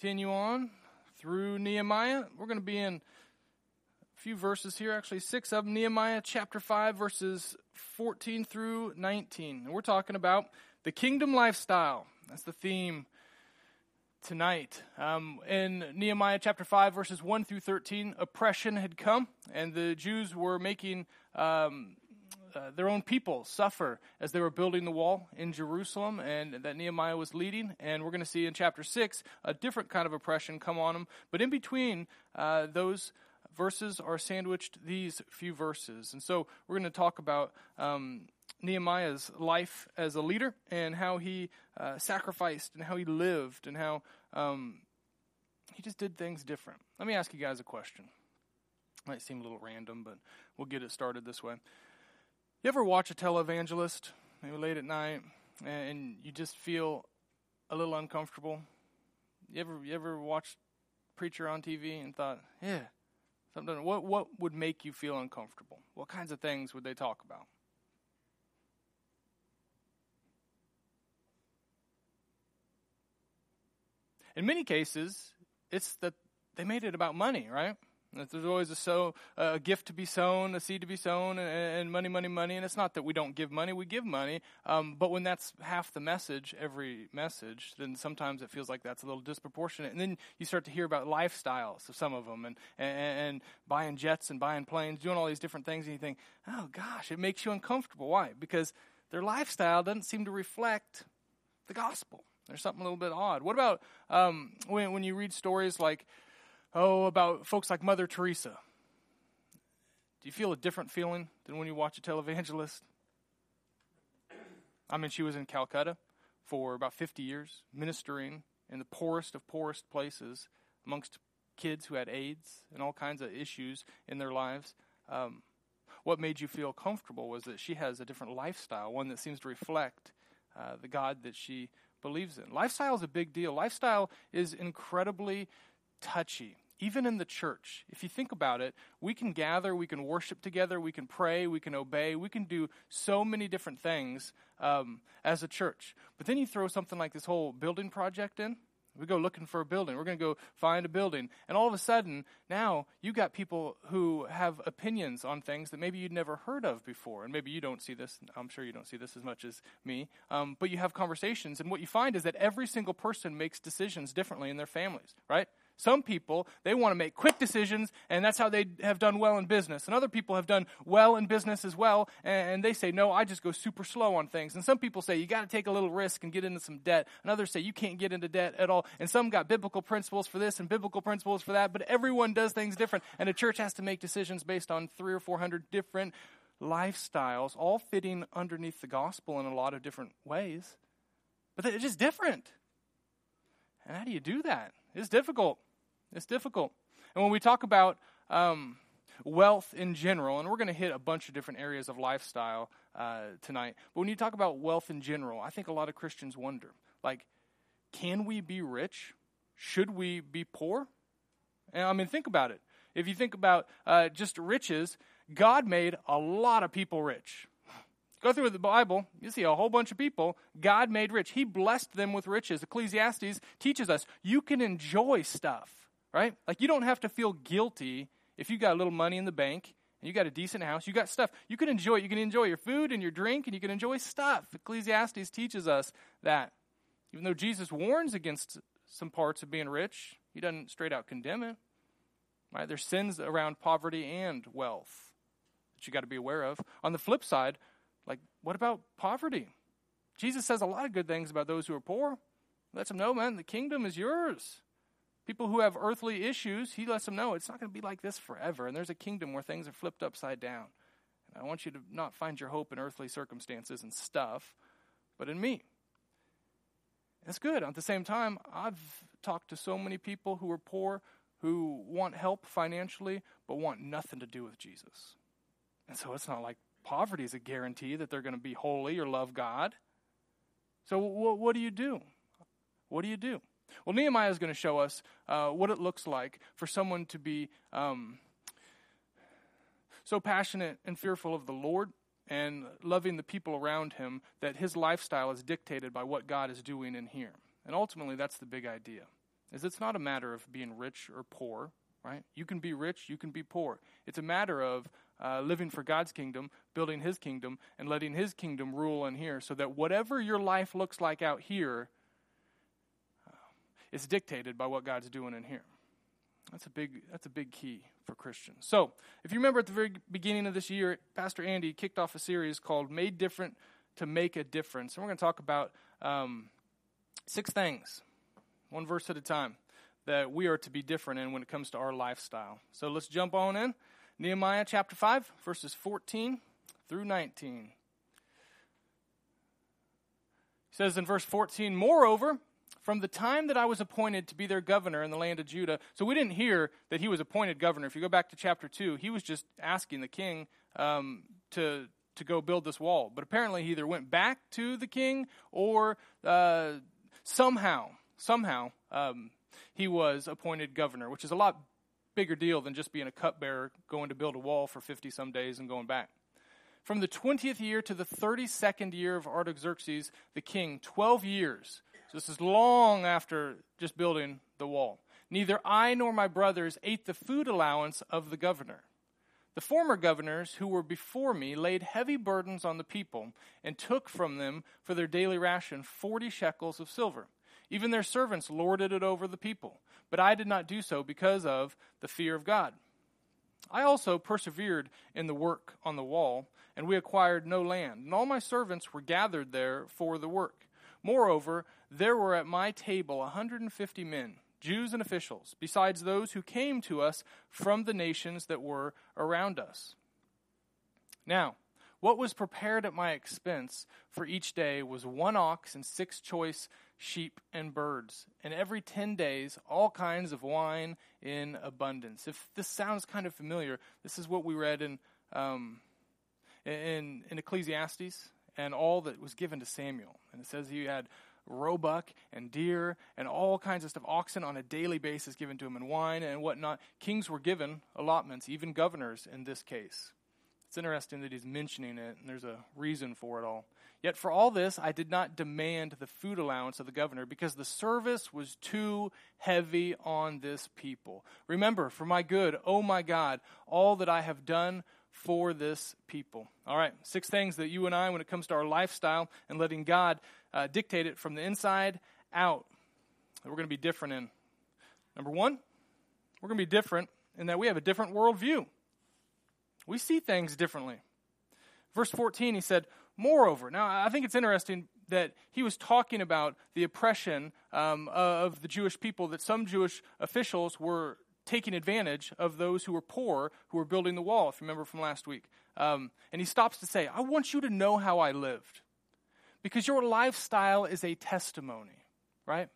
continue on through Nehemiah. We're going to be in a few verses here, actually six of. Nehemiah chapter 5, verses 14 through 19. And we're talking about the kingdom lifestyle. That's the theme tonight. Um, in Nehemiah chapter 5, verses 1 through 13, oppression had come, and the Jews were making um, uh, their own people suffer as they were building the wall in Jerusalem, and that Nehemiah was leading. And we're going to see in chapter 6 a different kind of oppression come on them. But in between uh, those verses are sandwiched these few verses. And so we're going to talk about. Um, Nehemiah's life as a leader and how he uh, sacrificed and how he lived and how um, he just did things different. Let me ask you guys a question. Might seem a little random, but we'll get it started this way. You ever watch a televangelist, maybe late at night, and you just feel a little uncomfortable? You ever you ever watched preacher on TV and thought, yeah, something. What what would make you feel uncomfortable? What kinds of things would they talk about? In many cases, it's that they made it about money, right? There's always a sow, a gift to be sown, a seed to be sown, and, money, money, money. And it's not that we don't give money; we give money. Um, but when that's half the message, every message, then sometimes it feels like that's a little disproportionate. And then you start to hear about lifestyles of some of them, and, and, and buying jets and buying planes, doing all these different things, and you think, oh gosh, it makes you uncomfortable. Why? Because their lifestyle doesn't seem to reflect the gospel. There's something a little bit odd. What about um, when when you read stories like oh, about folks like Mother Teresa. Do you feel a different feeling than when you watch a televangelist? I mean, she was in Calcutta for about 50 years, ministering in the poorest of poorest places amongst kids who had AIDS and all kinds of issues in their lives. Um, what made you feel comfortable was that she has a different lifestyle, one that seems to reflect uh, the God that she believes in. Lifestyle is a big deal. Lifestyle is incredibly touchy. Even in the church, if you think about it, we can gather, we can worship together, we can pray, we can obey, we can do so many different things um, as a church. But then you throw something like this whole building project in. We go looking for a building. We're going to go find a building. And all of a sudden, now you've got people who have opinions on things that maybe you'd never heard of before. And maybe you don't see this. I'm sure you don't see this as much as me. Um, but you have conversations. And what you find is that every single person makes decisions differently in their families, right? Some people, they want to make quick decisions, and that's how they have done well in business. And other people have done well in business as well, and they say, no, I just go super slow on things. And some people say, you got to take a little risk and get into some debt. And others say, you can't get into debt at all. And some got biblical principles for this and biblical principles for that, but everyone does things different. And a church has to make decisions based on three or four hundred different lifestyles, all fitting underneath the gospel in a lot of different ways. But it's just different. And how do you do that? It's difficult. It's difficult. And when we talk about um, wealth in general, and we're going to hit a bunch of different areas of lifestyle uh, tonight, but when you talk about wealth in general, I think a lot of Christians wonder like, can we be rich? Should we be poor? And I mean, think about it. If you think about uh, just riches, God made a lot of people rich. Go through the Bible, you see a whole bunch of people God made rich. He blessed them with riches. Ecclesiastes teaches us you can enjoy stuff right? Like you don't have to feel guilty if you got a little money in the bank and you got a decent house, you got stuff. You can enjoy. You can enjoy your food and your drink and you can enjoy stuff. Ecclesiastes teaches us that. Even though Jesus warns against some parts of being rich, he doesn't straight out condemn it. Right? There's sins around poverty and wealth that you got to be aware of. On the flip side, like what about poverty? Jesus says a lot of good things about those who are poor. Lets them know, man, the kingdom is yours. People who have earthly issues, he lets them know it's not going to be like this forever. And there's a kingdom where things are flipped upside down. And I want you to not find your hope in earthly circumstances and stuff, but in me. It's good. At the same time, I've talked to so many people who are poor who want help financially but want nothing to do with Jesus. And so it's not like poverty is a guarantee that they're going to be holy or love God. So what, what do you do? What do you do? Well, Nehemiah is going to show us uh, what it looks like for someone to be um, so passionate and fearful of the Lord and loving the people around him that his lifestyle is dictated by what God is doing in here. And ultimately, that's the big idea. is it's not a matter of being rich or poor, right? You can be rich, you can be poor. It's a matter of uh, living for God's kingdom, building His kingdom, and letting His kingdom rule in here so that whatever your life looks like out here is dictated by what God's doing in here. That's a big that's a big key for Christians. So, if you remember at the very beginning of this year, Pastor Andy kicked off a series called "Made Different to Make a Difference," and we're going to talk about um, six things, one verse at a time, that we are to be different in when it comes to our lifestyle. So let's jump on in. Nehemiah chapter 5, verses 14 through 19. He says in verse 14, Moreover, from the time that I was appointed to be their governor in the land of Judah, so we didn't hear that he was appointed governor. If you go back to chapter 2, he was just asking the king um, to, to go build this wall. But apparently he either went back to the king or uh, somehow, somehow, um, he was appointed governor, which is a lot bigger deal than just being a cupbearer going to build a wall for 50 some days and going back. From the 20th year to the 32nd year of Artaxerxes the king, 12 years. So this is long after just building the wall. Neither I nor my brothers ate the food allowance of the governor. The former governors who were before me laid heavy burdens on the people and took from them for their daily ration 40 shekels of silver. Even their servants lorded it over the people but I did not do so because of the fear of God. I also persevered in the work on the wall, and we acquired no land, and all my servants were gathered there for the work. Moreover, there were at my table a 150 men, Jews and officials, besides those who came to us from the nations that were around us. Now, what was prepared at my expense for each day was one ox and six choice sheep, and birds, and every ten days all kinds of wine in abundance. If this sounds kind of familiar, this is what we read in um, in, in Ecclesiastes, and all that was given to Samuel. And it says he had roebuck and deer and all kinds of stuff, oxen on a daily basis given to him, and wine and whatnot. Kings were given allotments, even governors in this case. It's interesting that he's mentioning it, and there's a reason for it all. Yet for all this, I did not demand the food allowance of the governor because the service was too heavy on this people. Remember, for my good, oh my God, all that I have done for this people. All right, six things that you and I, when it comes to our lifestyle and letting God uh, dictate it from the inside out, that we're going to be different in. Number one, we're going to be different in that we have a different worldview. We see things differently. Verse 14, he said, Moreover, now I think it's interesting that he was talking about the oppression um, of the Jewish people, that some Jewish officials were taking advantage of those who were poor, who were building the wall, if you remember from last week. Um, and he stops to say, I want you to know how I lived. Because your lifestyle is a testimony, right?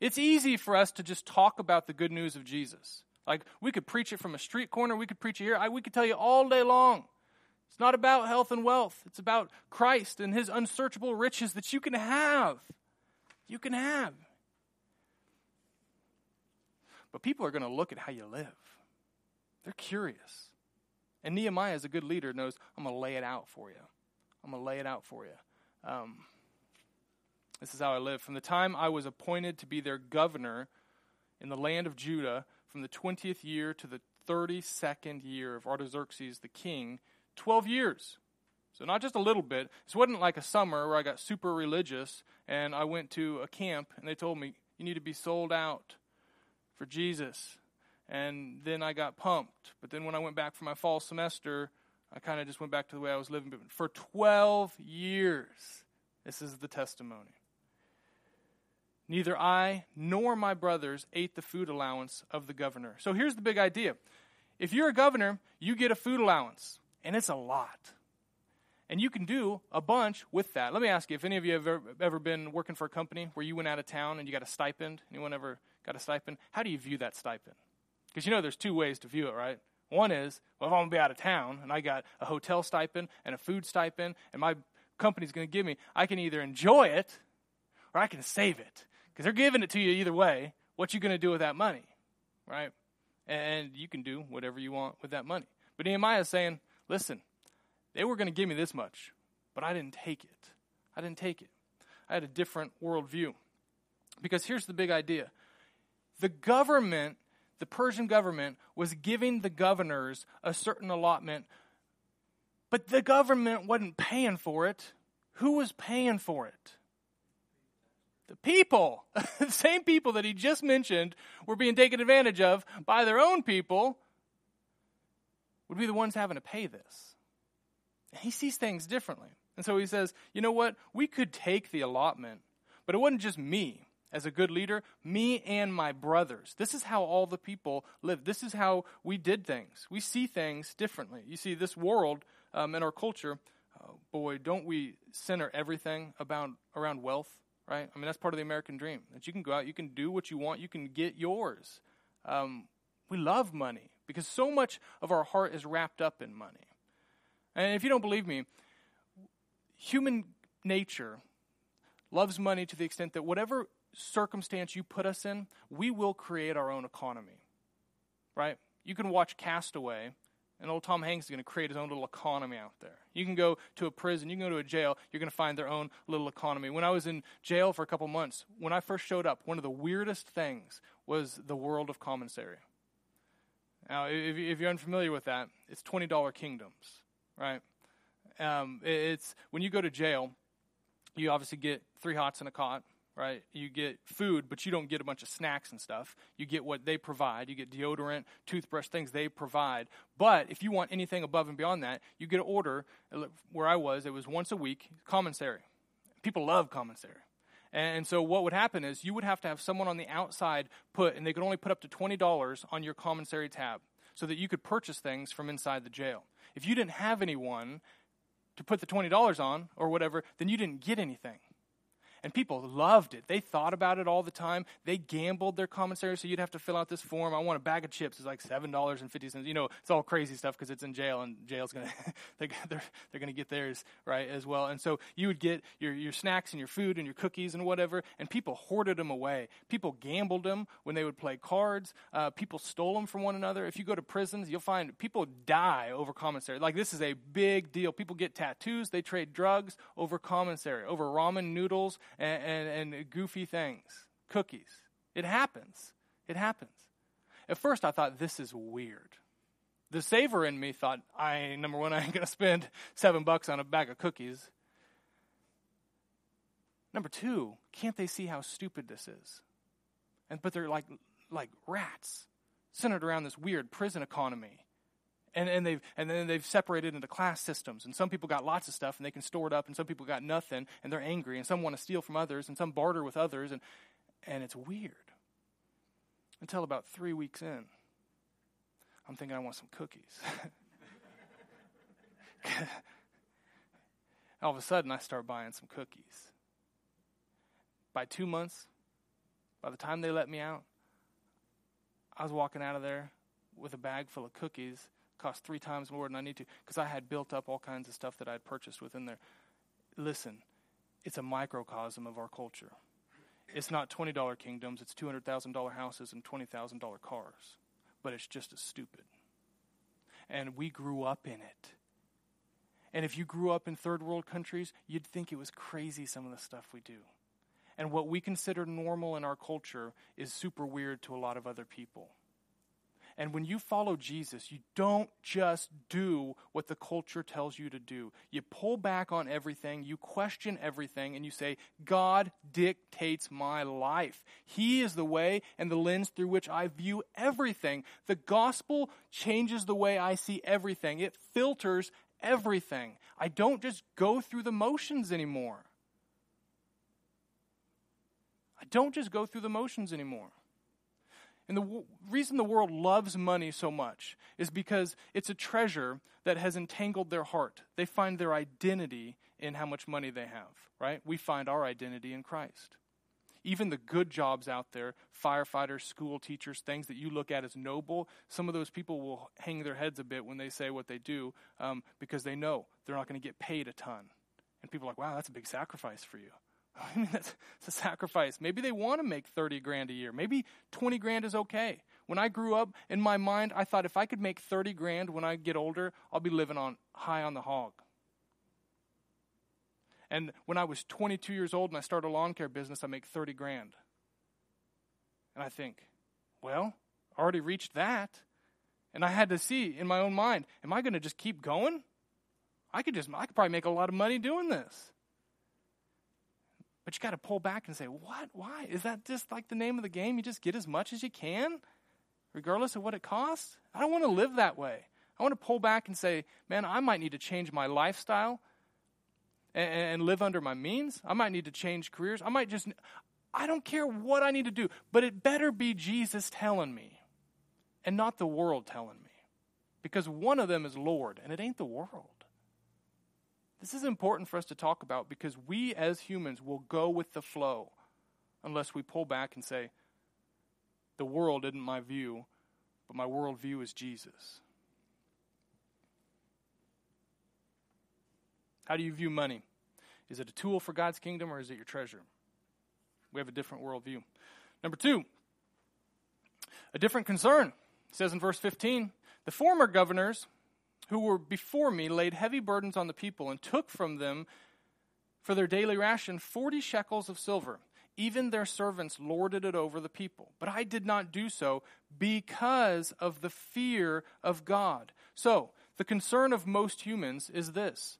It's easy for us to just talk about the good news of Jesus. Like, we could preach it from a street corner, we could preach it here, I, we could tell you all day long it's not about health and wealth. It's about Christ and his unsearchable riches that you can have. You can have. But people are going to look at how you live. They're curious. And Nehemiah, as a good leader, knows I'm going to lay it out for you. I'm going to lay it out for you. Um, this is how I live. From the time I was appointed to be their governor in the land of Judah, from the 20th year to the 32nd year of Artaxerxes the king, 12 years. So, not just a little bit. This wasn't like a summer where I got super religious and I went to a camp and they told me, you need to be sold out for Jesus. And then I got pumped. But then when I went back for my fall semester, I kind of just went back to the way I was living. But for 12 years, this is the testimony. Neither I nor my brothers ate the food allowance of the governor. So here's the big idea. If you're a governor, you get a food allowance and it's a lot. And you can do a bunch with that. Let me ask you if any of you have ever, been working for a company where you went out of town and you got a stipend. Anyone ever got a stipend? How do you view that stipend? Because you know there's two ways to view it, right? One is, well, if I'm going to be out of town and I got a hotel stipend and a food stipend and my company's going to give me, I can either enjoy it or I can save it. Because they're giving it to you either way. What you going to do with that money, right? And you can do whatever you want with that money. But Nehemiah is saying, Listen, they were going to give me this much, but I didn't take it. I didn't take it. I had a different worldview. Because here's the big idea The government, the Persian government, was giving the governors a certain allotment, but the government wasn't paying for it. Who was paying for it? The people, the same people that he just mentioned were being taken advantage of by their own people, would be the ones having to pay this. He sees things differently. And so he says, you know what? We could take the allotment, but it wasn't just me as a good leader, me and my brothers. This is how all the people live. This is how we did things. We see things differently. You see, this world um, and our culture, uh, boy, don't we center everything about around wealth, right? I mean, that's part of the American dream that you can go out, you can do what you want, you can get yours. Um, we love money because so much of our heart is wrapped up in money. And if you don't believe me, human nature loves money to the extent that whatever circumstance you put us in, we will create our own economy. Right? You can watch Castaway, and old Tom Hanks is going to create his own little economy out there. You can go to a prison, you can go to a jail, you're going to find their own little economy. When I was in jail for a couple months, when I first showed up, one of the weirdest things was the world of commissary. Now, if, if you're unfamiliar with that, it's $20 kingdoms, right? Um, it's when you go to jail, you obviously get three hots and a cot, right? You get food, but you don't get a bunch of snacks and stuff. You get what they provide. You get deodorant, toothbrush, things they provide. But if you want anything above and beyond that, you get an order. Where I was, it was once a week, commissary. People love commissary. And so what would happen is you would have to have someone on the outside put, and they could only put up to $20 on your commissary tab so that you could purchase things from inside the jail. If you didn't have anyone to put the $20 on or whatever, then you didn't get anything. And people loved it. They thought about it all the time. They gambled their commissary, so you'd have to fill out this form. I want a bag of chips. It's like seven dollars and fifty cents. You know, it's all crazy stuff because it's in jail, and jail's gonna they're they're, they're gonna get theirs right as well. And so you would get your your snacks and your food and your cookies and whatever. And people hoarded them away. People gambled them when they would play cards. Uh, people stole them from one another. If you go to prisons, you'll find people die over commissary. Like this is a big deal. People get tattoos. They trade drugs over commissary, over ramen noodles and, and, and goofy things, cookies. It happens. It happens. At first, I thought, this is weird. The saver in me thought, I, number one, I ain't going to spend seven bucks on a bag of cookies. Number two, can't they see how stupid this is? And, but they're like, like rats, centered around this weird prison economy and, and they've and then they've separated into class systems. And some people got lots of stuff and they can store it up and some people got nothing and they're angry and some want to steal from others and some barter with others and and it's weird. Until about three weeks in i'm thinking i want some cookies. All of a sudden i start buying some cookies. By two months by the time they let me out i was walking out of there with a bag full of cookies cost three times more than I need to because I had built up all kinds of stuff that I had purchased within there. Listen, it's a microcosm of our culture. It's not $20 kingdoms, it's $200,000 houses and $20,000 cars. But it's just as stupid. And we grew up in it. And if you grew up in third world countries, you'd think it was crazy some of the stuff we do. And what we consider normal in our culture is super weird to a lot of other people. And when you follow Jesus, you don't just do what the culture tells you to do. You pull back on everything, you question everything, and you say, God dictates my life. He is the way and the lens through which I view everything. The gospel changes the way I see everything, it filters everything. I don't just go through the motions anymore. I don't just go through the motions anymore. And the w- reason the world loves money so much is because it's a treasure that has entangled their heart. They find their identity in how much money they have, right? We find our identity in Christ. Even the good jobs out there, firefighters, school teachers, things that you look at as noble, some of those people will hang their heads a bit when they say what they do um, because they know they're not going to get paid a ton. And people are like, wow, that's a big sacrifice for you. I mean, that's, a sacrifice. Maybe they want to make 30 grand a year. Maybe 20 grand is okay. When I grew up, in my mind, I thought if I could make 30 grand when I get older, I'll be living on high on the hog. And when I was 22 years old and I started a lawn care business, I make 30 grand. And I think, Well, I already reached that. And I had to see in my own mind, am I going to just keep going? I could just, I could probably make a lot of money doing this. But you got to pull back and say, what? Why? Is that just like the name of the game? You just get as much as you can, regardless of what it costs? I don't want to live that way. I want to pull back and say, man, I might need to change my lifestyle and, and live under my means. I might need to change careers. I might just, I don't care what I need to do, but it better be Jesus telling me and not the world telling me. Because one of them is Lord, and it ain't the world. This is important for us to talk about because we as humans will go with the flow unless we pull back and say, the world isn't my view, but my worldview is Jesus. How do you view money? Is it a tool for God's kingdom or is it your treasure? We have a different worldview. Number two, a different concern. It says in verse 15 the former governors who were before me laid heavy burdens on the people and took from them for their daily ration 40 shekels of silver. Even their servants lorded it over the people. But I did not do so because of the fear of God. So, the concern of most humans is this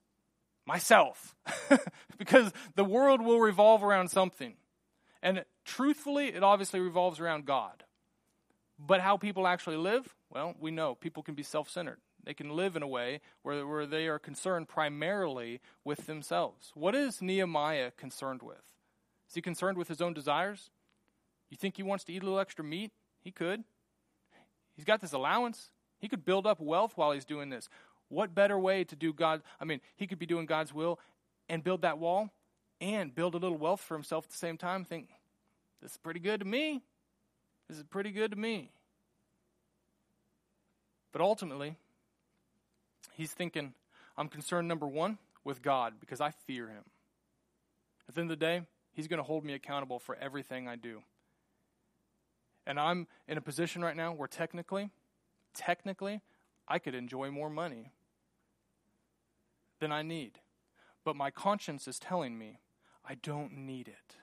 myself. because the world will revolve around something. And truthfully, it obviously revolves around God. But how people actually live, well, we know people can be self centered. They can live in a way where, where they are concerned primarily with themselves. What is Nehemiah concerned with? Is he concerned with his own desires? You think he wants to eat a little extra meat? He could. He's got this allowance. He could build up wealth while he's doing this. What better way to do God? I mean, he could be doing God's will and build that wall and build a little wealth for himself at the same time. Think, this is pretty good to me. This is pretty good to me. But ultimately, he's thinking, I'm concerned, number one, with God because I fear him. At the end of the day, he's going to hold me accountable for everything I do. And I'm in a position right now where technically, technically, I could enjoy more money than I need. But my conscience is telling me I don't need it.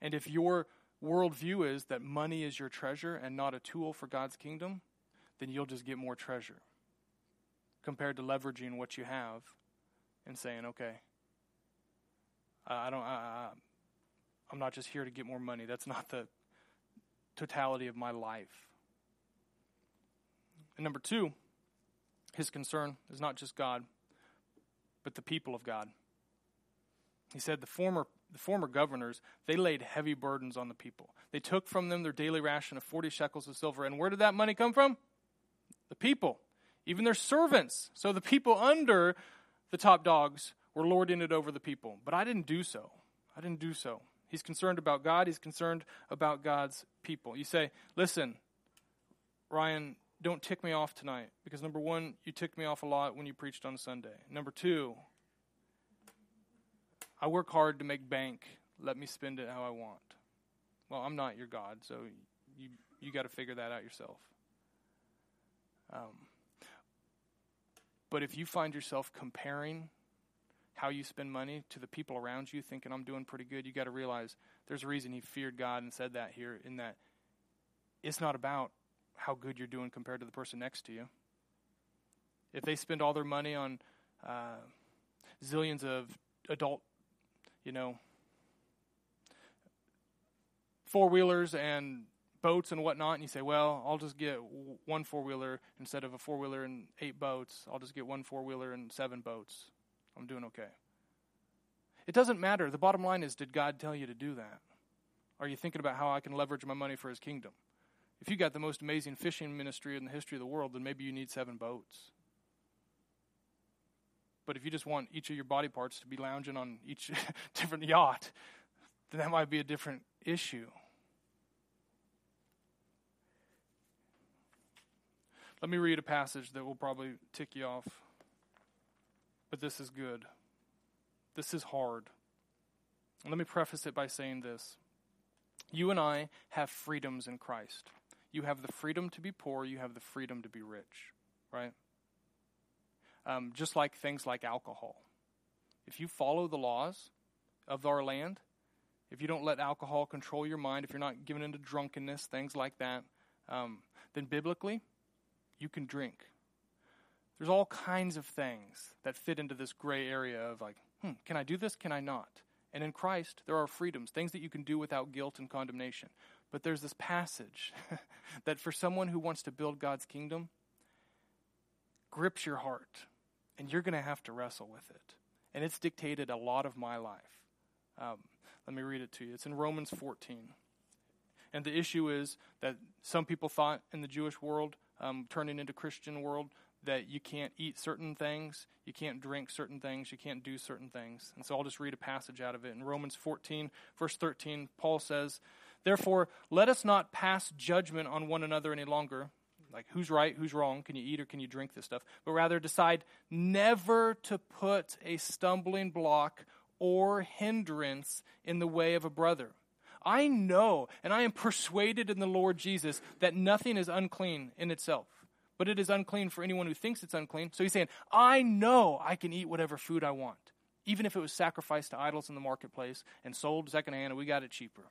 And if your worldview is that money is your treasure and not a tool for God's kingdom, then you'll just get more treasure compared to leveraging what you have and saying, okay, I don't, I, I'm not just here to get more money. That's not the totality of my life. And number two, his concern is not just God, but the people of God. He said the former the former governors, they laid heavy burdens on the people. They took from them their daily ration of 40 shekels of silver. And where did that money come from? The people, even their servants. So the people under the top dogs were lording it over the people. But I didn't do so. I didn't do so. He's concerned about God, he's concerned about God's people. You say, listen, Ryan, don't tick me off tonight because number one, you ticked me off a lot when you preached on Sunday. Number two, I work hard to make bank. Let me spend it how I want. Well, I'm not your God, so you you got to figure that out yourself. Um, but if you find yourself comparing how you spend money to the people around you, thinking I'm doing pretty good, you got to realize there's a reason he feared God and said that here. In that, it's not about how good you're doing compared to the person next to you. If they spend all their money on uh, zillions of adult, you know, four wheelers and boats and whatnot, and you say, well, I'll just get one four wheeler instead of a four wheeler and eight boats. I'll just get one four wheeler and seven boats. I'm doing okay. It doesn't matter. The bottom line is did God tell you to do that? Are you thinking about how I can leverage my money for his kingdom? If you got the most amazing fishing ministry in the history of the world, then maybe you need seven boats. But if you just want each of your body parts to be lounging on each different yacht, then that might be a different issue. Let me read a passage that will probably tick you off. But this is good. This is hard. Let me preface it by saying this. You and I have freedoms in Christ. You have the freedom to be poor, you have the freedom to be rich, right? Um, just like things like alcohol. If you follow the laws of our land, if you don't let alcohol control your mind, if you're not given into drunkenness, things like that, um, then biblically, you can drink. There's all kinds of things that fit into this gray area of like, hmm, can I do this? Can I not? And in Christ, there are freedoms, things that you can do without guilt and condemnation. But there's this passage that for someone who wants to build God's kingdom, grips your heart, and you're going to have to wrestle with it. And it's dictated a lot of my life. Um, let me read it to you. It's in Romans 14. And the issue is that some people thought in the Jewish world, um, turning into Christian world, that you can't eat certain things, you can't drink certain things, you can't do certain things. And so I'll just read a passage out of it. In Romans 14, verse 13, Paul says, Therefore, let us not pass judgment on one another any longer. Like, who's right, who's wrong? Can you eat or can you drink this stuff? But rather decide never to put a stumbling block or hindrance in the way of a brother. I know and I am persuaded in the Lord Jesus that nothing is unclean in itself but it is unclean for anyone who thinks it's unclean. So he's saying, I know I can eat whatever food I want, even if it was sacrificed to idols in the marketplace and sold secondhand and we got it cheaper.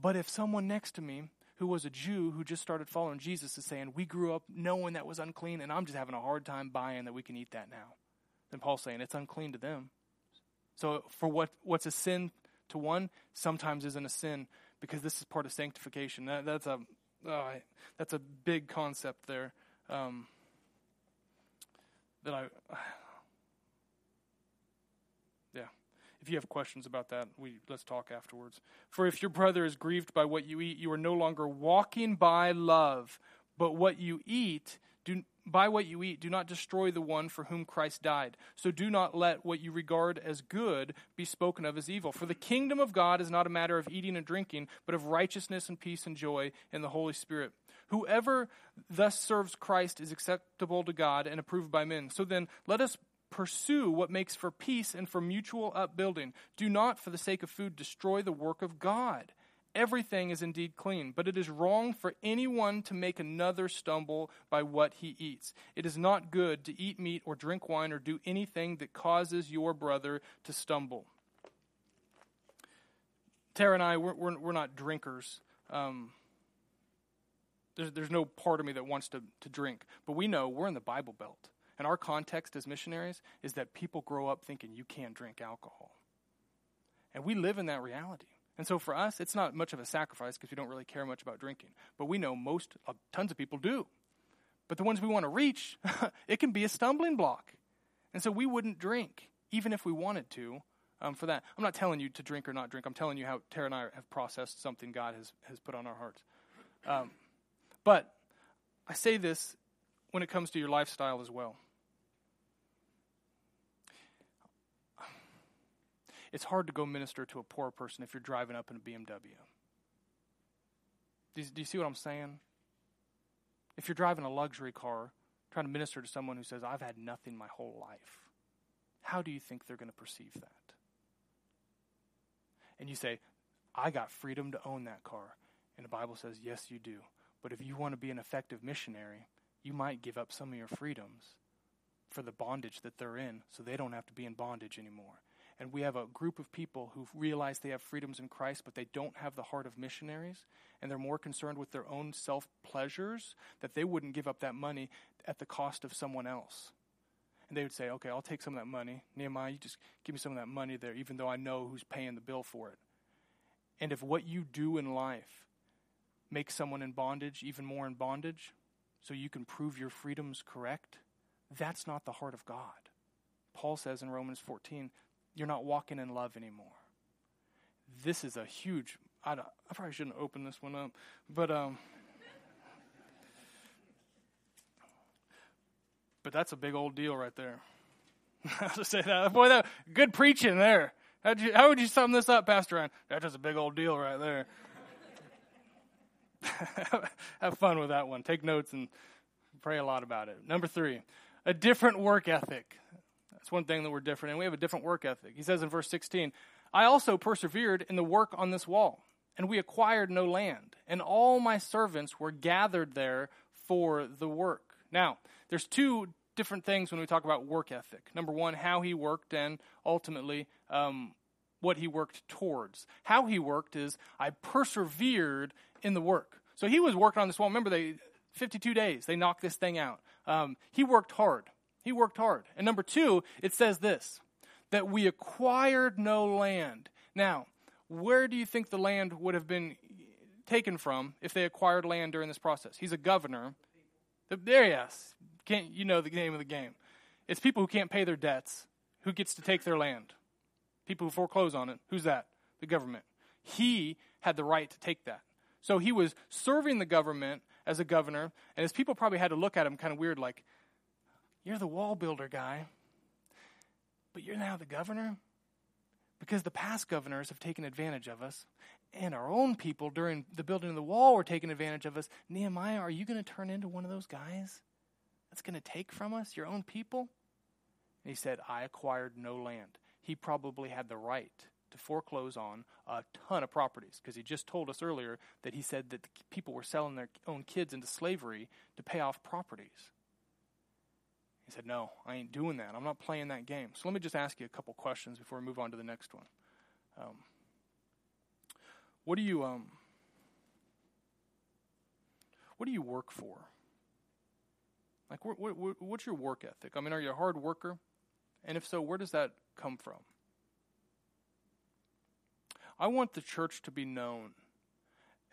But if someone next to me who was a Jew who just started following Jesus is saying, We grew up knowing that was unclean, and I'm just having a hard time buying that we can eat that now, then Paul's saying it's unclean to them. So for what what's a sin to one sometimes isn't a sin because this is part of sanctification. That, that's a oh, that's a big concept there um, that I. Yeah. If you have questions about that, we let's talk afterwards. For if your brother is grieved by what you eat, you are no longer walking by love, but what you eat by what you eat, do not destroy the one for whom Christ died. So do not let what you regard as good be spoken of as evil. For the kingdom of God is not a matter of eating and drinking, but of righteousness and peace and joy in the Holy Spirit. Whoever thus serves Christ is acceptable to God and approved by men. So then, let us pursue what makes for peace and for mutual upbuilding. Do not, for the sake of food, destroy the work of God. Everything is indeed clean, but it is wrong for anyone to make another stumble by what he eats. It is not good to eat meat or drink wine or do anything that causes your brother to stumble. Tara and I, we're, we're, we're not drinkers. Um, there's, there's no part of me that wants to, to drink, but we know we're in the Bible Belt. And our context as missionaries is that people grow up thinking you can't drink alcohol. And we live in that reality. And so for us, it's not much of a sacrifice because we don't really care much about drinking. But we know most, uh, tons of people do. But the ones we want to reach, it can be a stumbling block. And so we wouldn't drink, even if we wanted to, um, for that. I'm not telling you to drink or not drink. I'm telling you how Tara and I have processed something God has, has put on our hearts. Um, but I say this when it comes to your lifestyle as well. It's hard to go minister to a poor person if you're driving up in a BMW. Do you, do you see what I'm saying? If you're driving a luxury car, trying to minister to someone who says, I've had nothing my whole life, how do you think they're going to perceive that? And you say, I got freedom to own that car. And the Bible says, yes, you do. But if you want to be an effective missionary, you might give up some of your freedoms for the bondage that they're in so they don't have to be in bondage anymore and we have a group of people who realize they have freedoms in Christ, but they don't have the heart of missionaries, and they're more concerned with their own self pleasures, that they wouldn't give up that money at the cost of someone else. And they would say, okay, I'll take some of that money. Nehemiah, you just give me some of that money there, even though I know who's paying the bill for it. And if what you do in life makes someone in bondage even more in bondage, so you can prove your freedoms correct, that's not the heart of God. Paul says in Romans 14, you're not walking in love anymore. This is a huge. I, I probably shouldn't open this one up, but um, but that's a big old deal right there. I have to say that. Boy, that good preaching there. How'd you, how would you sum this up, Pastor Ryan? That's just a big old deal right there. have fun with that one. Take notes and pray a lot about it. Number three, a different work ethic. That's one thing that we're different and we have a different work ethic. He says in verse 16, I also persevered in the work on this wall, and we acquired no land, and all my servants were gathered there for the work. Now, there's two different things when we talk about work ethic. Number one, how he worked, and ultimately, um, what he worked towards. How he worked is, I persevered in the work. So he was working on this wall. Remember, they 52 days, they knocked this thing out. Um, he worked hard. He worked hard. And number two, it says this that we acquired no land. Now, where do you think the land would have been taken from if they acquired land during this process? He's a governor. There, yes. Can't, you know the name of the game. It's people who can't pay their debts who gets to take their land. People who foreclose on it. Who's that? The government. He had the right to take that. So he was serving the government as a governor, and his people probably had to look at him kind of weird, like, You're the wall builder guy, but you're now the governor? Because the past governors have taken advantage of us, and our own people during the building of the wall were taking advantage of us. Nehemiah, are you going to turn into one of those guys that's going to take from us your own people? And he said, I acquired no land. He probably had the right to foreclose on a ton of properties because he just told us earlier that he said that people were selling their own kids into slavery to pay off properties. He said, No, I ain't doing that. I'm not playing that game. So let me just ask you a couple questions before we move on to the next one. Um, what do you um, what do you work for? Like, what, what, what's your work ethic? I mean, are you a hard worker? And if so, where does that come from? I want the church to be known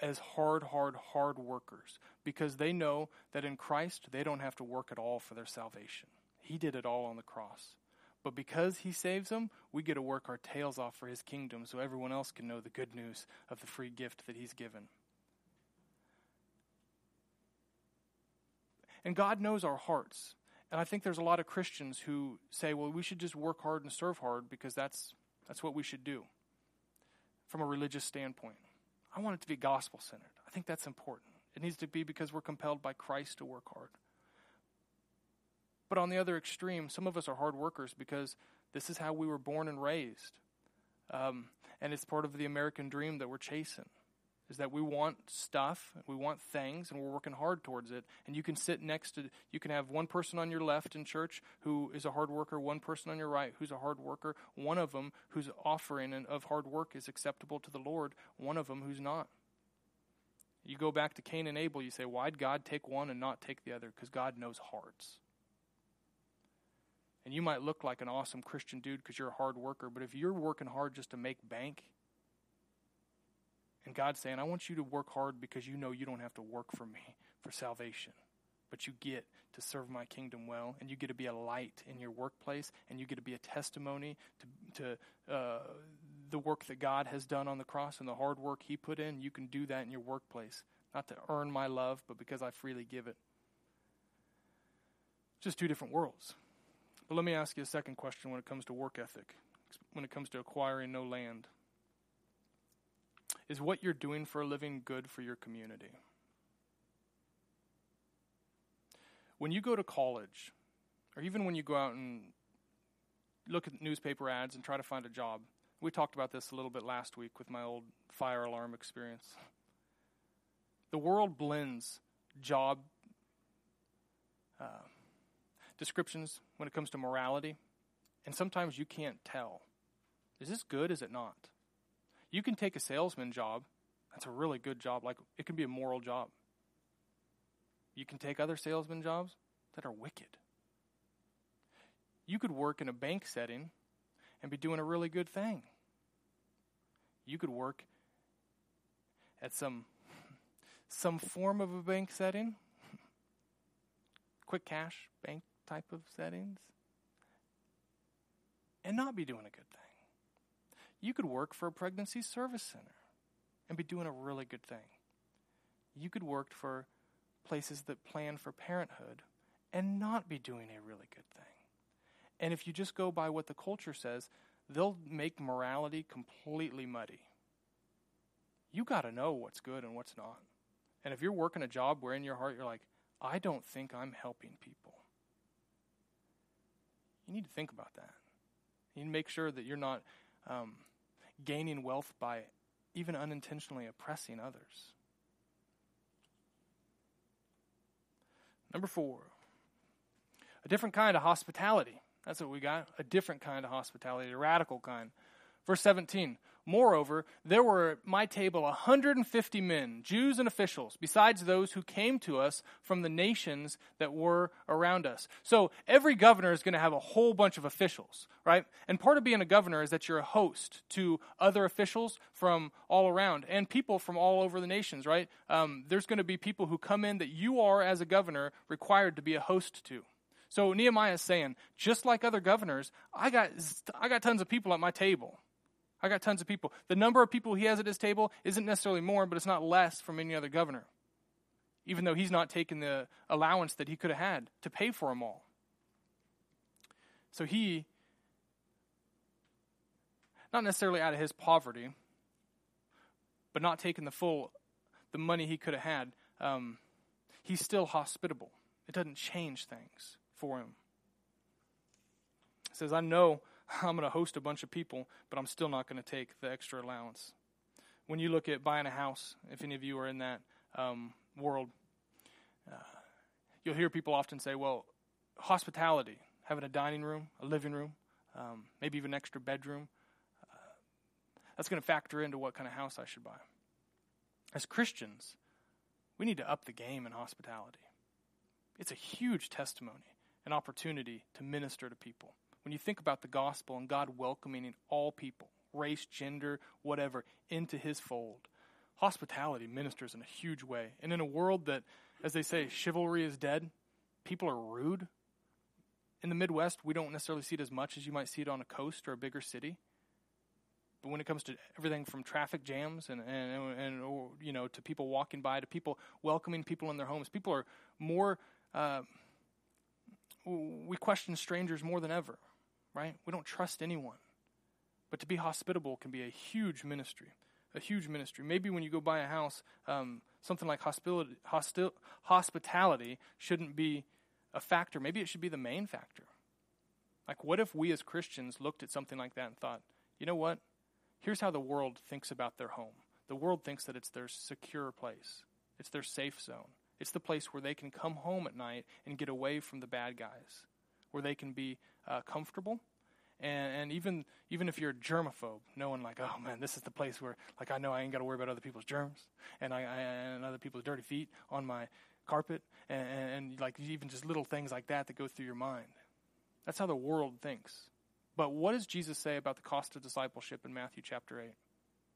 as hard, hard, hard workers because they know that in Christ they don't have to work at all for their salvation. He did it all on the cross. But because He saves them, we get to work our tails off for His kingdom so everyone else can know the good news of the free gift that He's given. And God knows our hearts. And I think there's a lot of Christians who say, well, we should just work hard and serve hard because that's, that's what we should do from a religious standpoint. I want it to be gospel centered. I think that's important. It needs to be because we're compelled by Christ to work hard. But on the other extreme, some of us are hard workers because this is how we were born and raised. Um, and it's part of the American dream that we're chasing is that we want stuff, we want things, and we're working hard towards it. And you can sit next to, you can have one person on your left in church who is a hard worker, one person on your right who's a hard worker, one of them whose offering of hard work is acceptable to the Lord, one of them who's not. You go back to Cain and Abel, you say, why'd God take one and not take the other? Because God knows hearts. And you might look like an awesome Christian dude because you're a hard worker, but if you're working hard just to make bank, and God's saying, I want you to work hard because you know you don't have to work for me for salvation. But you get to serve my kingdom well, and you get to be a light in your workplace, and you get to be a testimony to, to uh, the work that God has done on the cross and the hard work He put in. You can do that in your workplace, not to earn my love, but because I freely give it. Just two different worlds. But let me ask you a second question when it comes to work ethic, when it comes to acquiring no land. Is what you're doing for a living good for your community? When you go to college, or even when you go out and look at newspaper ads and try to find a job, we talked about this a little bit last week with my old fire alarm experience. The world blends job uh, descriptions when it comes to morality, and sometimes you can't tell. Is this good? Is it not? You can take a salesman job. That's a really good job. Like it can be a moral job. You can take other salesman jobs that are wicked. You could work in a bank setting and be doing a really good thing. You could work at some some form of a bank setting, quick cash bank type of settings, and not be doing a good thing. You could work for a pregnancy service center and be doing a really good thing. You could work for places that plan for parenthood and not be doing a really good thing. And if you just go by what the culture says, they'll make morality completely muddy. You got to know what's good and what's not. And if you're working a job where in your heart you're like, I don't think I'm helping people, you need to think about that. You need to make sure that you're not um, gaining wealth by even unintentionally oppressing others. Number four, a different kind of hospitality. That's what we got. A different kind of hospitality, a radical kind. Verse 17 Moreover, there were at my table 150 men, Jews and officials, besides those who came to us from the nations that were around us. So every governor is going to have a whole bunch of officials, right? And part of being a governor is that you're a host to other officials from all around and people from all over the nations, right? Um, there's going to be people who come in that you are, as a governor, required to be a host to. So Nehemiah is saying, just like other governors, I got, I got tons of people at my table. I got tons of people. The number of people he has at his table isn't necessarily more, but it's not less from any other governor, even though he's not taking the allowance that he could have had to pay for them all. So he, not necessarily out of his poverty, but not taking the full, the money he could have had, um, he's still hospitable. It doesn't change things for him. He says, I know I'm going to host a bunch of people, but I'm still not going to take the extra allowance. When you look at buying a house, if any of you are in that um, world, uh, you'll hear people often say, well, hospitality, having a dining room, a living room, um, maybe even an extra bedroom, uh, that's going to factor into what kind of house I should buy. As Christians, we need to up the game in hospitality. It's a huge testimony, an opportunity to minister to people when you think about the gospel and God welcoming all people, race, gender, whatever, into his fold, hospitality ministers in a huge way. And in a world that, as they say, chivalry is dead, people are rude. In the Midwest, we don't necessarily see it as much as you might see it on a coast or a bigger city. But when it comes to everything from traffic jams and, and, and or, you know, to people walking by, to people welcoming people in their homes, people are more, uh, we question strangers more than ever right? We don't trust anyone. But to be hospitable can be a huge ministry, a huge ministry. Maybe when you go buy a house, um, something like hospitality, hospitality shouldn't be a factor. Maybe it should be the main factor. Like, what if we as Christians looked at something like that and thought, you know what? Here's how the world thinks about their home. The world thinks that it's their secure place, it's their safe zone. It's the place where they can come home at night and get away from the bad guys, where they can be uh, comfortable. And, and even even if you're a germaphobe, knowing like, oh man, this is the place where like I know I ain't got to worry about other people's germs and I, I, and other people's dirty feet on my carpet and, and, and like even just little things like that that go through your mind. That's how the world thinks. But what does Jesus say about the cost of discipleship in Matthew chapter 8? He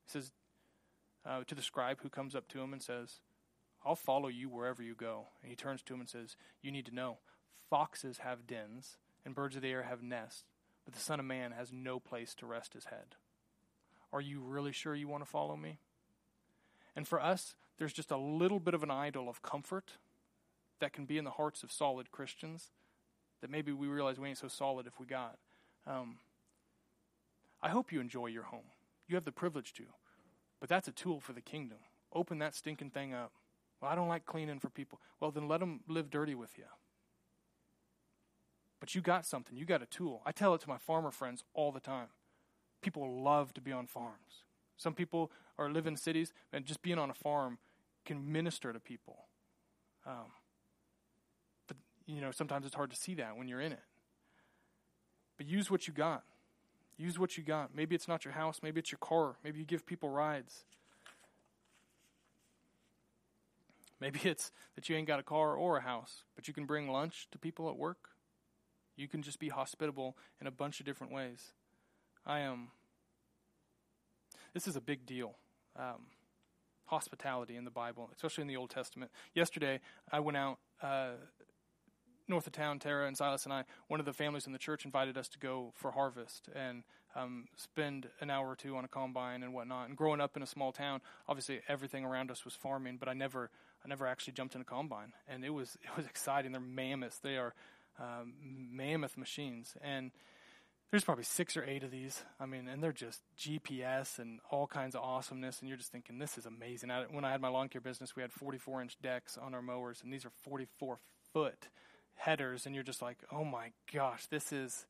says uh, to the scribe who comes up to him and says, I'll follow you wherever you go. And he turns to him and says, You need to know foxes have dens and birds of the air have nests, but the Son of Man has no place to rest his head. Are you really sure you want to follow me? And for us, there's just a little bit of an idol of comfort that can be in the hearts of solid Christians that maybe we realize we ain't so solid if we got. Um, I hope you enjoy your home. You have the privilege to. But that's a tool for the kingdom. Open that stinking thing up. Well, I don't like cleaning for people. Well, then let them live dirty with you. But you got something, you got a tool. I tell it to my farmer friends all the time. People love to be on farms. Some people are live in cities, and just being on a farm can minister to people. Um, but you know, sometimes it's hard to see that when you're in it. But use what you got. Use what you got. Maybe it's not your house, maybe it's your car, maybe you give people rides. Maybe it's that you ain't got a car or a house, but you can bring lunch to people at work. You can just be hospitable in a bunch of different ways. I am. Um, this is a big deal. Um, hospitality in the Bible, especially in the Old Testament. Yesterday, I went out uh, north of town. Tara and Silas and I, one of the families in the church, invited us to go for harvest and um, spend an hour or two on a combine and whatnot. And growing up in a small town, obviously everything around us was farming, but I never, I never actually jumped in a combine, and it was, it was exciting. They're mammoths. They are um, mammoth machines. And there's probably six or eight of these. I mean, and they're just GPS and all kinds of awesomeness. And you're just thinking, this is amazing. I, when I had my lawn care business, we had 44 inch decks on our mowers, and these are 44 foot headers. And you're just like, oh my gosh, this is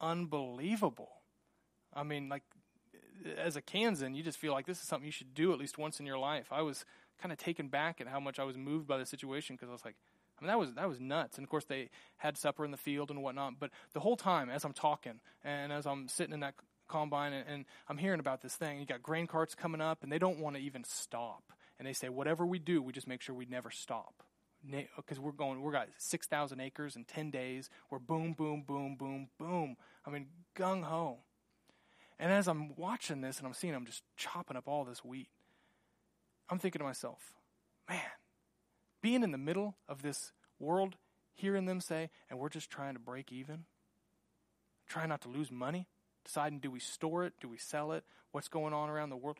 unbelievable. I mean, like, as a Kansan, you just feel like this is something you should do at least once in your life. I was kind of taken back at how much I was moved by the situation because I was like, I mean, that was that was nuts. And of course, they had supper in the field and whatnot. But the whole time, as I'm talking and as I'm sitting in that combine, and, and I'm hearing about this thing. You got grain carts coming up, and they don't want to even stop. And they say, whatever we do, we just make sure we never stop. Because we're going, we've got 6,000 acres in 10 days. We're boom, boom, boom, boom, boom. I mean, gung ho. And as I'm watching this and I'm seeing them just chopping up all this wheat, I'm thinking to myself, man, being in the middle of this world, hearing them say, and we're just trying to break even, trying not to lose money, deciding do we store it, do we sell it, what's going on around the world.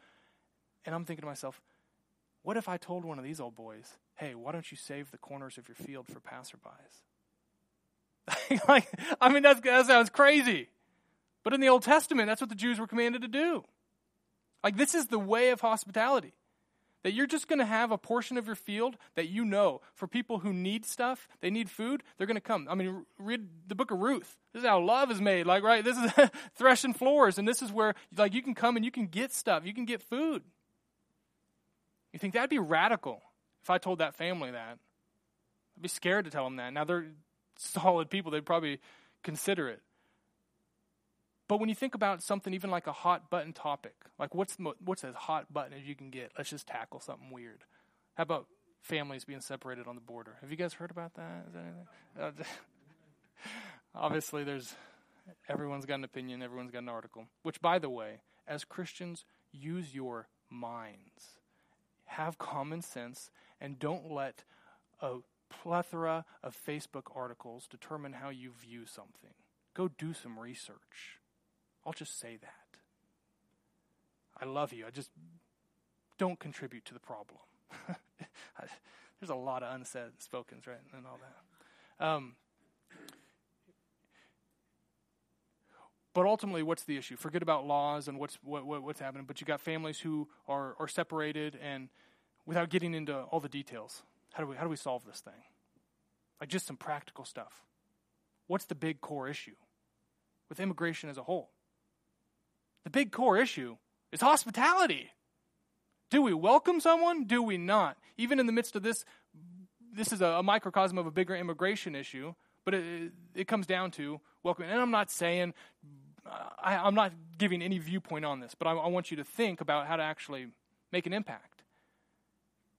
And I'm thinking to myself, what if I told one of these old boys, hey, why don't you save the corners of your field for passerbys? like, I mean, that sounds crazy. But in the Old Testament, that's what the Jews were commanded to do. Like, this is the way of hospitality. That you're just going to have a portion of your field that you know for people who need stuff, they need food, they're going to come. I mean, read the book of Ruth. This is how love is made. Like, right? This is threshing floors, and this is where, like, you can come and you can get stuff, you can get food. You think that'd be radical if I told that family that? I'd be scared to tell them that. Now, they're solid people, they'd probably consider it. But when you think about something even like a hot button topic, like what's what's as hot button as you can get? Let's just tackle something weird. How about families being separated on the border? Have you guys heard about that? Is that? Uh, obviously, there's everyone's got an opinion, everyone's got an article. Which, by the way, as Christians, use your minds, have common sense, and don't let a plethora of Facebook articles determine how you view something. Go do some research. I'll just say that. I love you. I just don't contribute to the problem. There's a lot of unsaid spokens, right, and all that. Um, but ultimately, what's the issue? Forget about laws and what's what, what, what's happening. But you got families who are are separated, and without getting into all the details, how do we how do we solve this thing? Like just some practical stuff. What's the big core issue with immigration as a whole? The big core issue is hospitality. Do we welcome someone? Do we not? Even in the midst of this, this is a, a microcosm of a bigger immigration issue, but it, it comes down to welcoming. And I'm not saying, I, am not giving any viewpoint on this, but I, I want you to think about how to actually make an impact.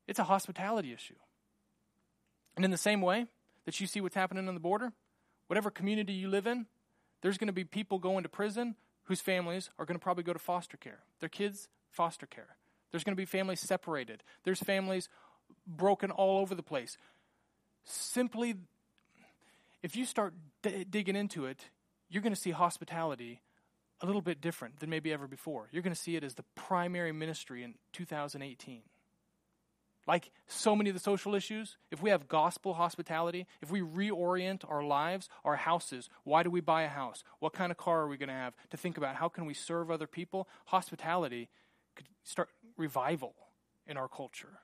It's a hospitality issue. And in the same way that you see what's happening on the border, whatever community you live in, there's going to be people going to prison whose families are going to probably go to foster care. Their kids, foster care. There's going to be families separated. There's families broken all over the place. Simply, if you start d- digging into it, you're going to see hospitality a little bit different than maybe ever before. You're going to see it as the primary ministry in 2018. Like so many of the social issues, if we have gospel hospitality, if we reorient our lives, our houses, why do we buy a house? What kind of car are we going to have? To think about how can we serve other people? Hospitality could start revival in our culture.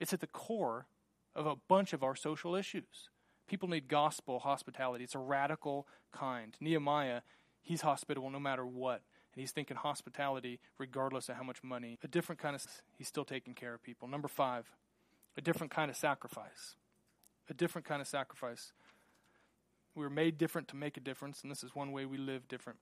It's at the core of a bunch of our social issues. People need gospel hospitality. It's a radical kind. Nehemiah, he's hospitable no matter what and he's thinking hospitality regardless of how much money. A different kind of, he's still taking care of people. Number five, a different kind of sacrifice. A different kind of sacrifice. We were made different to make a difference, and this is one way we live different.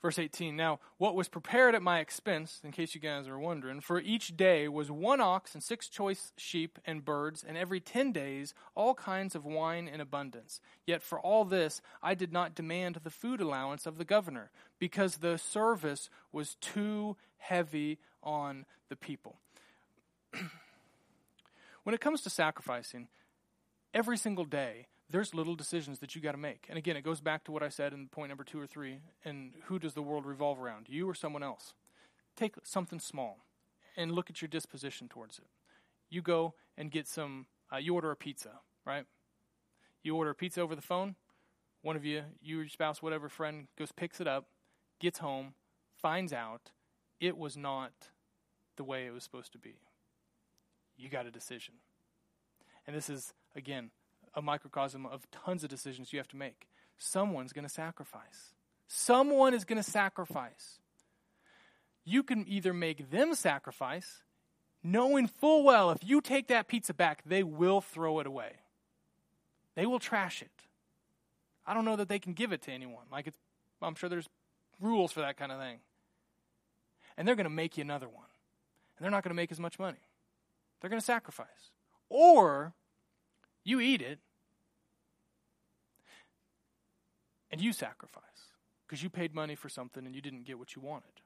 Verse 18 Now, what was prepared at my expense, in case you guys are wondering, for each day was one ox and six choice sheep and birds, and every ten days all kinds of wine in abundance. Yet for all this I did not demand the food allowance of the governor, because the service was too heavy on the people. when it comes to sacrificing, every single day, there's little decisions that you got to make. And again, it goes back to what I said in point number two or three. And who does the world revolve around? You or someone else? Take something small and look at your disposition towards it. You go and get some, uh, you order a pizza, right? You order a pizza over the phone. One of you, you or your spouse, whatever friend, goes, picks it up, gets home, finds out it was not the way it was supposed to be. You got a decision. And this is, again, a microcosm of tons of decisions you have to make. Someone's going to sacrifice. Someone is going to sacrifice. You can either make them sacrifice, knowing full well if you take that pizza back, they will throw it away. They will trash it. I don't know that they can give it to anyone. Like it's, I'm sure there's rules for that kind of thing. And they're going to make you another one. And they're not going to make as much money. They're going to sacrifice. Or you eat it and you sacrifice because you paid money for something and you didn't get what you wanted.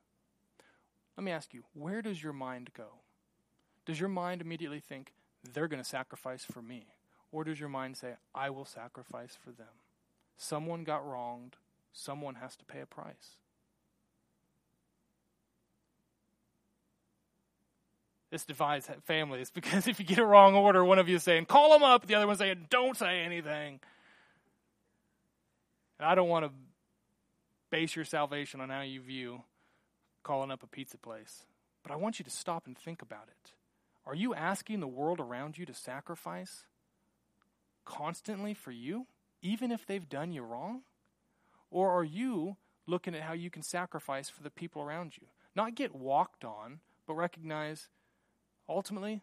Let me ask you, where does your mind go? Does your mind immediately think, they're going to sacrifice for me? Or does your mind say, I will sacrifice for them? Someone got wronged, someone has to pay a price. This divides families because if you get a wrong order, one of you is saying, call them up, the other one's saying, don't say anything. And I don't want to base your salvation on how you view calling up a pizza place. But I want you to stop and think about it. Are you asking the world around you to sacrifice constantly for you, even if they've done you wrong? Or are you looking at how you can sacrifice for the people around you? Not get walked on, but recognize ultimately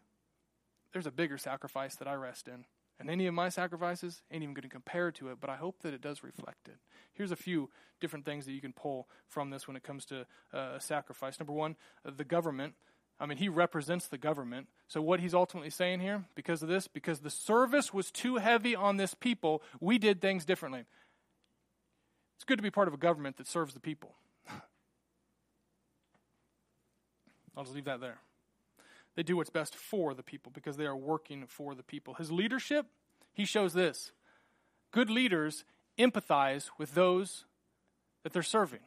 there's a bigger sacrifice that I rest in. And any of my sacrifices ain't even going to compare to it, but I hope that it does reflect it. Here's a few different things that you can pull from this when it comes to uh, sacrifice. Number one, the government. I mean, he represents the government. So, what he's ultimately saying here, because of this, because the service was too heavy on this people, we did things differently. It's good to be part of a government that serves the people. I'll just leave that there. They do what's best for the people because they are working for the people. His leadership, he shows this. Good leaders empathize with those that they're serving.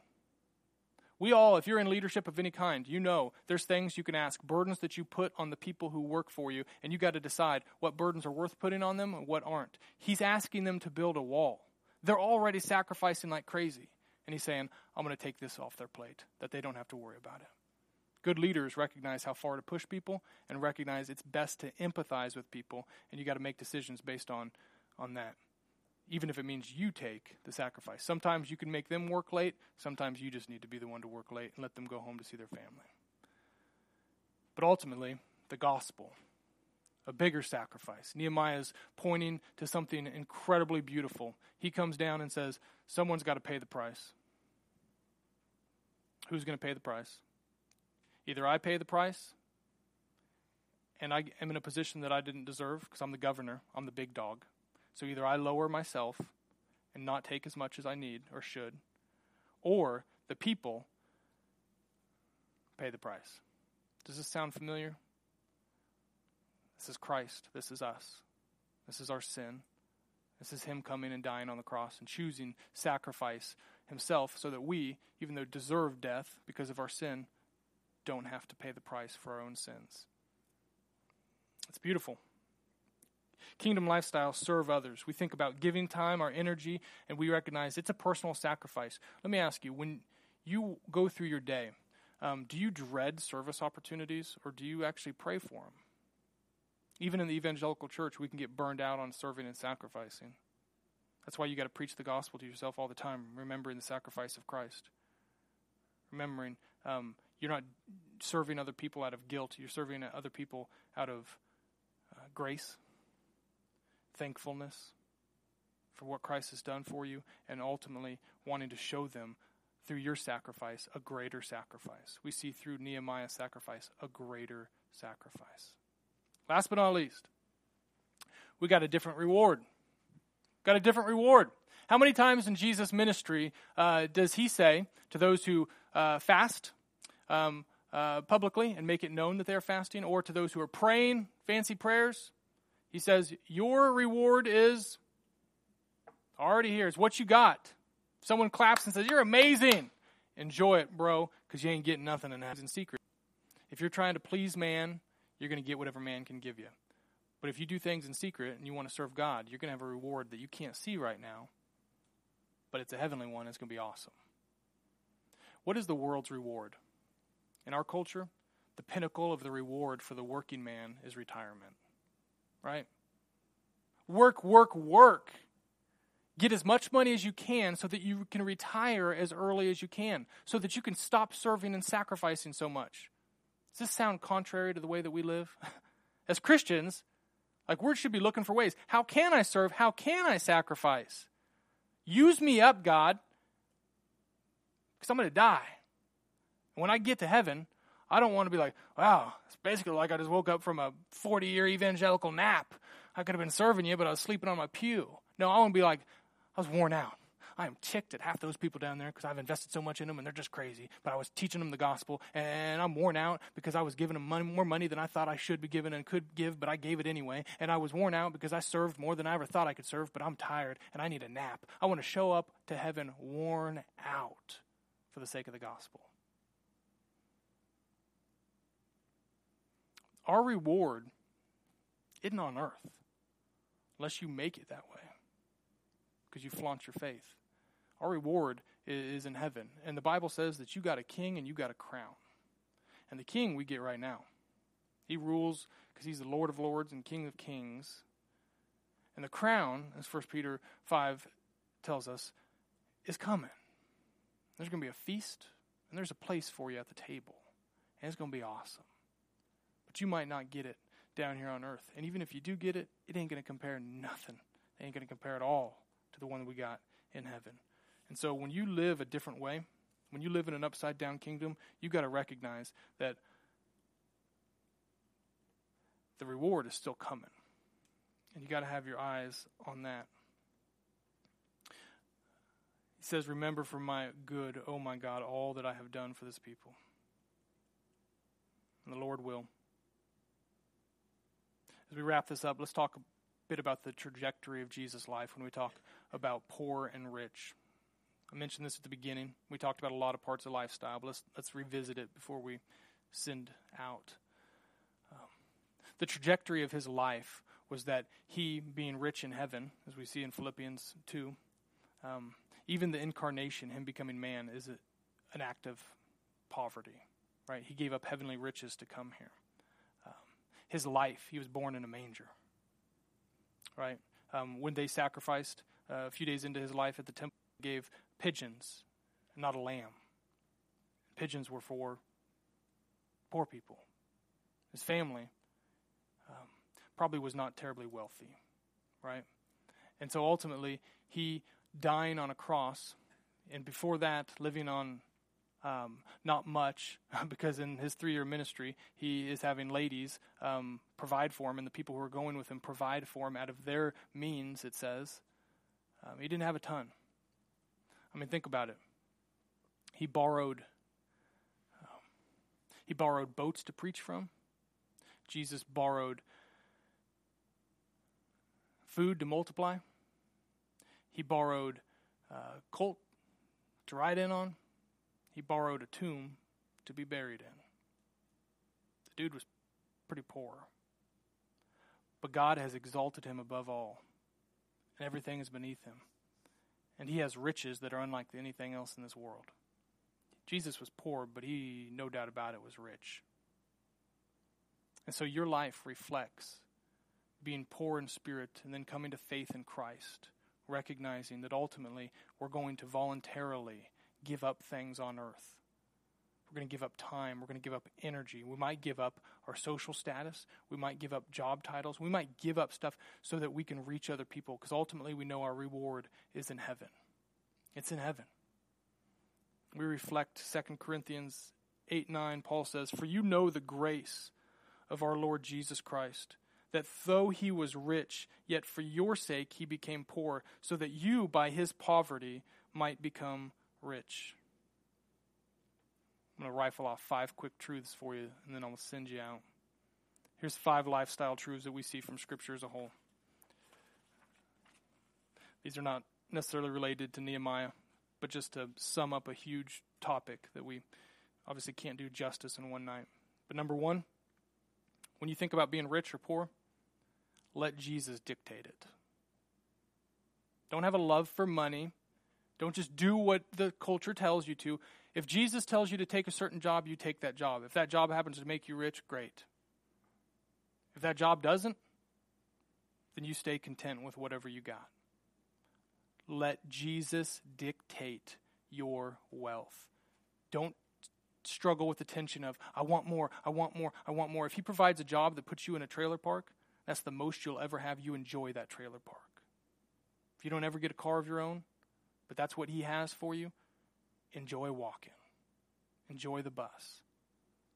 We all, if you're in leadership of any kind, you know there's things you can ask, burdens that you put on the people who work for you, and you got to decide what burdens are worth putting on them and what aren't. He's asking them to build a wall. They're already sacrificing like crazy. And he's saying, I'm going to take this off their plate, that they don't have to worry about it. Good leaders recognize how far to push people and recognize it's best to empathize with people, and you got to make decisions based on, on that. Even if it means you take the sacrifice. Sometimes you can make them work late, sometimes you just need to be the one to work late and let them go home to see their family. But ultimately, the gospel, a bigger sacrifice. Nehemiah is pointing to something incredibly beautiful. He comes down and says, Someone's got to pay the price. Who's going to pay the price? Either I pay the price, and I am in a position that I didn't deserve because I'm the governor, I'm the big dog. So either I lower myself and not take as much as I need or should, or the people pay the price. Does this sound familiar? This is Christ. This is us. This is our sin. This is Him coming and dying on the cross and choosing sacrifice Himself so that we, even though deserve death because of our sin, don't have to pay the price for our own sins. It's beautiful. Kingdom lifestyle serve others. We think about giving time, our energy, and we recognize it's a personal sacrifice. Let me ask you when you go through your day, um, do you dread service opportunities or do you actually pray for them? Even in the evangelical church, we can get burned out on serving and sacrificing. That's why you got to preach the gospel to yourself all the time, remembering the sacrifice of Christ. Remembering um, you're not serving other people out of guilt. You're serving other people out of uh, grace, thankfulness for what Christ has done for you, and ultimately wanting to show them through your sacrifice a greater sacrifice. We see through Nehemiah's sacrifice a greater sacrifice. Last but not least, we got a different reward. Got a different reward. How many times in Jesus' ministry uh, does he say to those who uh, fast, um, uh, publicly and make it known that they are fasting, or to those who are praying fancy prayers. He says, Your reward is already here. It's what you got. If someone claps and says, You're amazing, enjoy it, bro, because you ain't getting nothing and that's in secret. If you're trying to please man, you're going to get whatever man can give you. But if you do things in secret and you want to serve God, you're going to have a reward that you can't see right now, but it's a heavenly one. It's going to be awesome. What is the world's reward? In our culture, the pinnacle of the reward for the working man is retirement. Right? Work, work, work. Get as much money as you can so that you can retire as early as you can, so that you can stop serving and sacrificing so much. Does this sound contrary to the way that we live? As Christians, like we should be looking for ways. How can I serve? How can I sacrifice? Use me up, God, because I'm going to die. When I get to heaven, I don't want to be like, wow, it's basically like I just woke up from a 40 year evangelical nap. I could have been serving you, but I was sleeping on my pew. No, I want to be like, I was worn out. I am ticked at half those people down there because I've invested so much in them and they're just crazy. But I was teaching them the gospel and I'm worn out because I was giving them money, more money than I thought I should be giving and could give, but I gave it anyway. And I was worn out because I served more than I ever thought I could serve, but I'm tired and I need a nap. I want to show up to heaven worn out for the sake of the gospel. Our reward isn't on earth unless you make it that way because you flaunt your faith. Our reward is in heaven. And the Bible says that you got a king and you got a crown. And the king we get right now. He rules because he's the Lord of lords and King of kings. And the crown, as 1 Peter 5 tells us, is coming. There's going to be a feast, and there's a place for you at the table. And it's going to be awesome. But you might not get it down here on earth. And even if you do get it, it ain't going to compare nothing. It ain't going to compare at all to the one we got in heaven. And so when you live a different way, when you live in an upside down kingdom, you got to recognize that the reward is still coming. And you got to have your eyes on that. He says, Remember for my good, oh my God, all that I have done for this people. And the Lord will. As we wrap this up, let's talk a bit about the trajectory of Jesus' life when we talk about poor and rich. I mentioned this at the beginning. We talked about a lot of parts of lifestyle, but let's, let's revisit it before we send out. Um, the trajectory of his life was that he, being rich in heaven, as we see in Philippians 2, um, even the incarnation, him becoming man, is a, an act of poverty, right? He gave up heavenly riches to come here. His life, he was born in a manger, right? Um, when they sacrificed uh, a few days into his life at the temple, gave pigeons, not a lamb. Pigeons were for poor people. His family um, probably was not terribly wealthy, right? And so ultimately, he dying on a cross, and before that, living on um, not much, because in his three year ministry, he is having ladies um, provide for him, and the people who are going with him provide for him out of their means, it says. Um, he didn't have a ton. I mean, think about it. He borrowed. Um, he borrowed boats to preach from. Jesus borrowed food to multiply. He borrowed uh, colt to ride in on. He borrowed a tomb to be buried in. The dude was pretty poor. But God has exalted him above all, and everything is beneath him and he has riches that are unlike anything else in this world. Jesus was poor, but he, no doubt about it, was rich. And so your life reflects being poor in spirit and then coming to faith in Christ, recognizing that ultimately we're going to voluntarily give up things on earth. We're going to give up time. We're going to give up energy. We might give up our social status. We might give up job titles. We might give up stuff so that we can reach other people because ultimately we know our reward is in heaven. It's in heaven. We reflect 2 Corinthians 8 9. Paul says, For you know the grace of our Lord Jesus Christ, that though he was rich, yet for your sake he became poor, so that you by his poverty might become rich. I'm going to rifle off five quick truths for you, and then I'll send you out. Here's five lifestyle truths that we see from Scripture as a whole. These are not necessarily related to Nehemiah, but just to sum up a huge topic that we obviously can't do justice in one night. But number one, when you think about being rich or poor, let Jesus dictate it. Don't have a love for money. Don't just do what the culture tells you to. If Jesus tells you to take a certain job, you take that job. If that job happens to make you rich, great. If that job doesn't, then you stay content with whatever you got. Let Jesus dictate your wealth. Don't struggle with the tension of, I want more, I want more, I want more. If He provides a job that puts you in a trailer park, that's the most you'll ever have. You enjoy that trailer park. If you don't ever get a car of your own, but that's what He has for you, enjoy walking, enjoy the bus.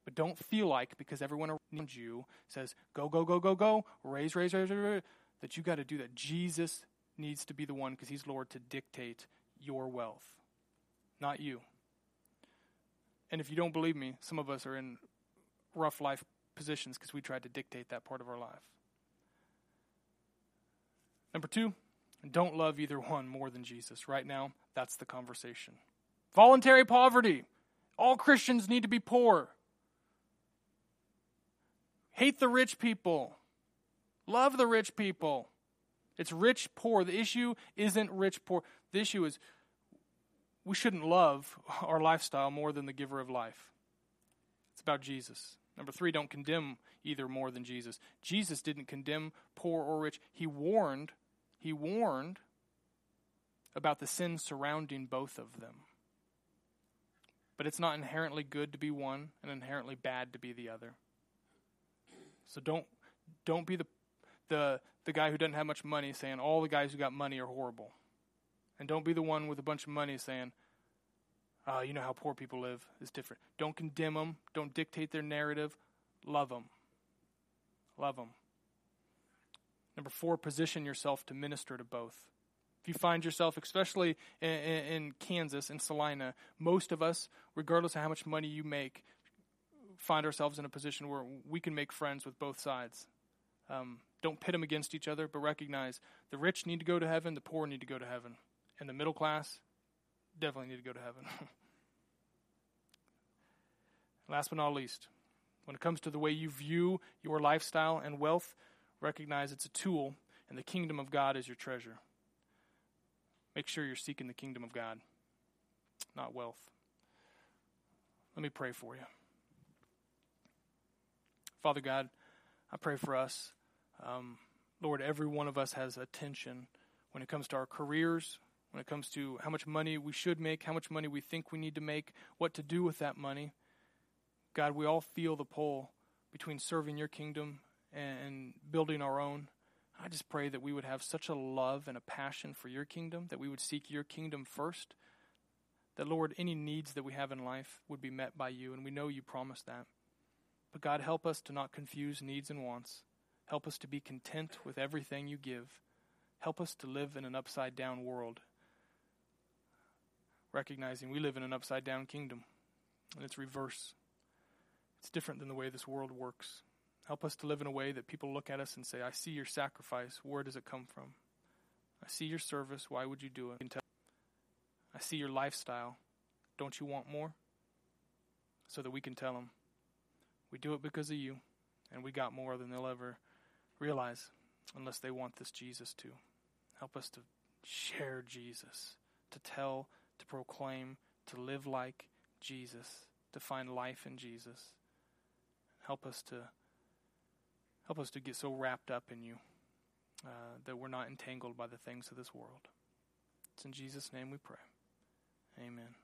But don't feel like because everyone around you says, go, go, go, go, go, raise, raise, raise, raise, raise that you got to do that. Jesus needs to be the one because he's Lord to dictate your wealth, not you. And if you don't believe me, some of us are in rough life positions because we tried to dictate that part of our life. Number two, don't love either one more than Jesus. Right now, that's the conversation. Voluntary poverty. All Christians need to be poor. Hate the rich people. Love the rich people. It's rich, poor. The issue isn't rich, poor. The issue is we shouldn't love our lifestyle more than the giver of life. It's about Jesus. Number three, don't condemn either more than Jesus. Jesus didn't condemn poor or rich. He warned, he warned about the sin surrounding both of them. But it's not inherently good to be one and inherently bad to be the other. So don't don't be the the the guy who doesn't have much money saying all the guys who got money are horrible. And don't be the one with a bunch of money saying, uh, you know how poor people live is different. Don't condemn them. Don't dictate their narrative. Love them. Love them. Number four, position yourself to minister to both. If you find yourself, especially in, in, Kansas, in Salina, most of us, regardless of how much money you make, find ourselves in a position where we can make friends with both sides. Um, don't pit them against each other, but recognize the rich need to go to heaven, the poor need to go to heaven, and the middle class definitely need to go to heaven. Last but not least, when it comes to the way you view your lifestyle and wealth, recognize it's a tool, and the kingdom of God is your treasure. Make sure you're seeking the kingdom of God, not wealth. Let me pray for you. Father God, I pray for us. Um, Lord, every one of us has a tension when it comes to our careers, when it comes to how much money we should make, how much money we think we need to make, what to do with that money. God, we all feel the pull between serving your kingdom and building our own. I just pray that we would have such a love and a passion for your kingdom, that we would seek your kingdom first. That, Lord, any needs that we have in life would be met by you, and we know you promised that. But, God, help us to not confuse needs and wants. Help us to be content with everything you give. Help us to live in an upside down world, recognizing we live in an upside down kingdom, and it's reverse. It's different than the way this world works. Help us to live in a way that people look at us and say, I see your sacrifice. Where does it come from? I see your service. Why would you do it? I see your lifestyle. Don't you want more? So that we can tell them, we do it because of you, and we got more than they'll ever realize unless they want this Jesus too. Help us to share Jesus, to tell, to proclaim, to live like Jesus, to find life in Jesus. Help us to help us to get so wrapped up in you uh, that we're not entangled by the things of this world. It's in Jesus' name we pray. Amen.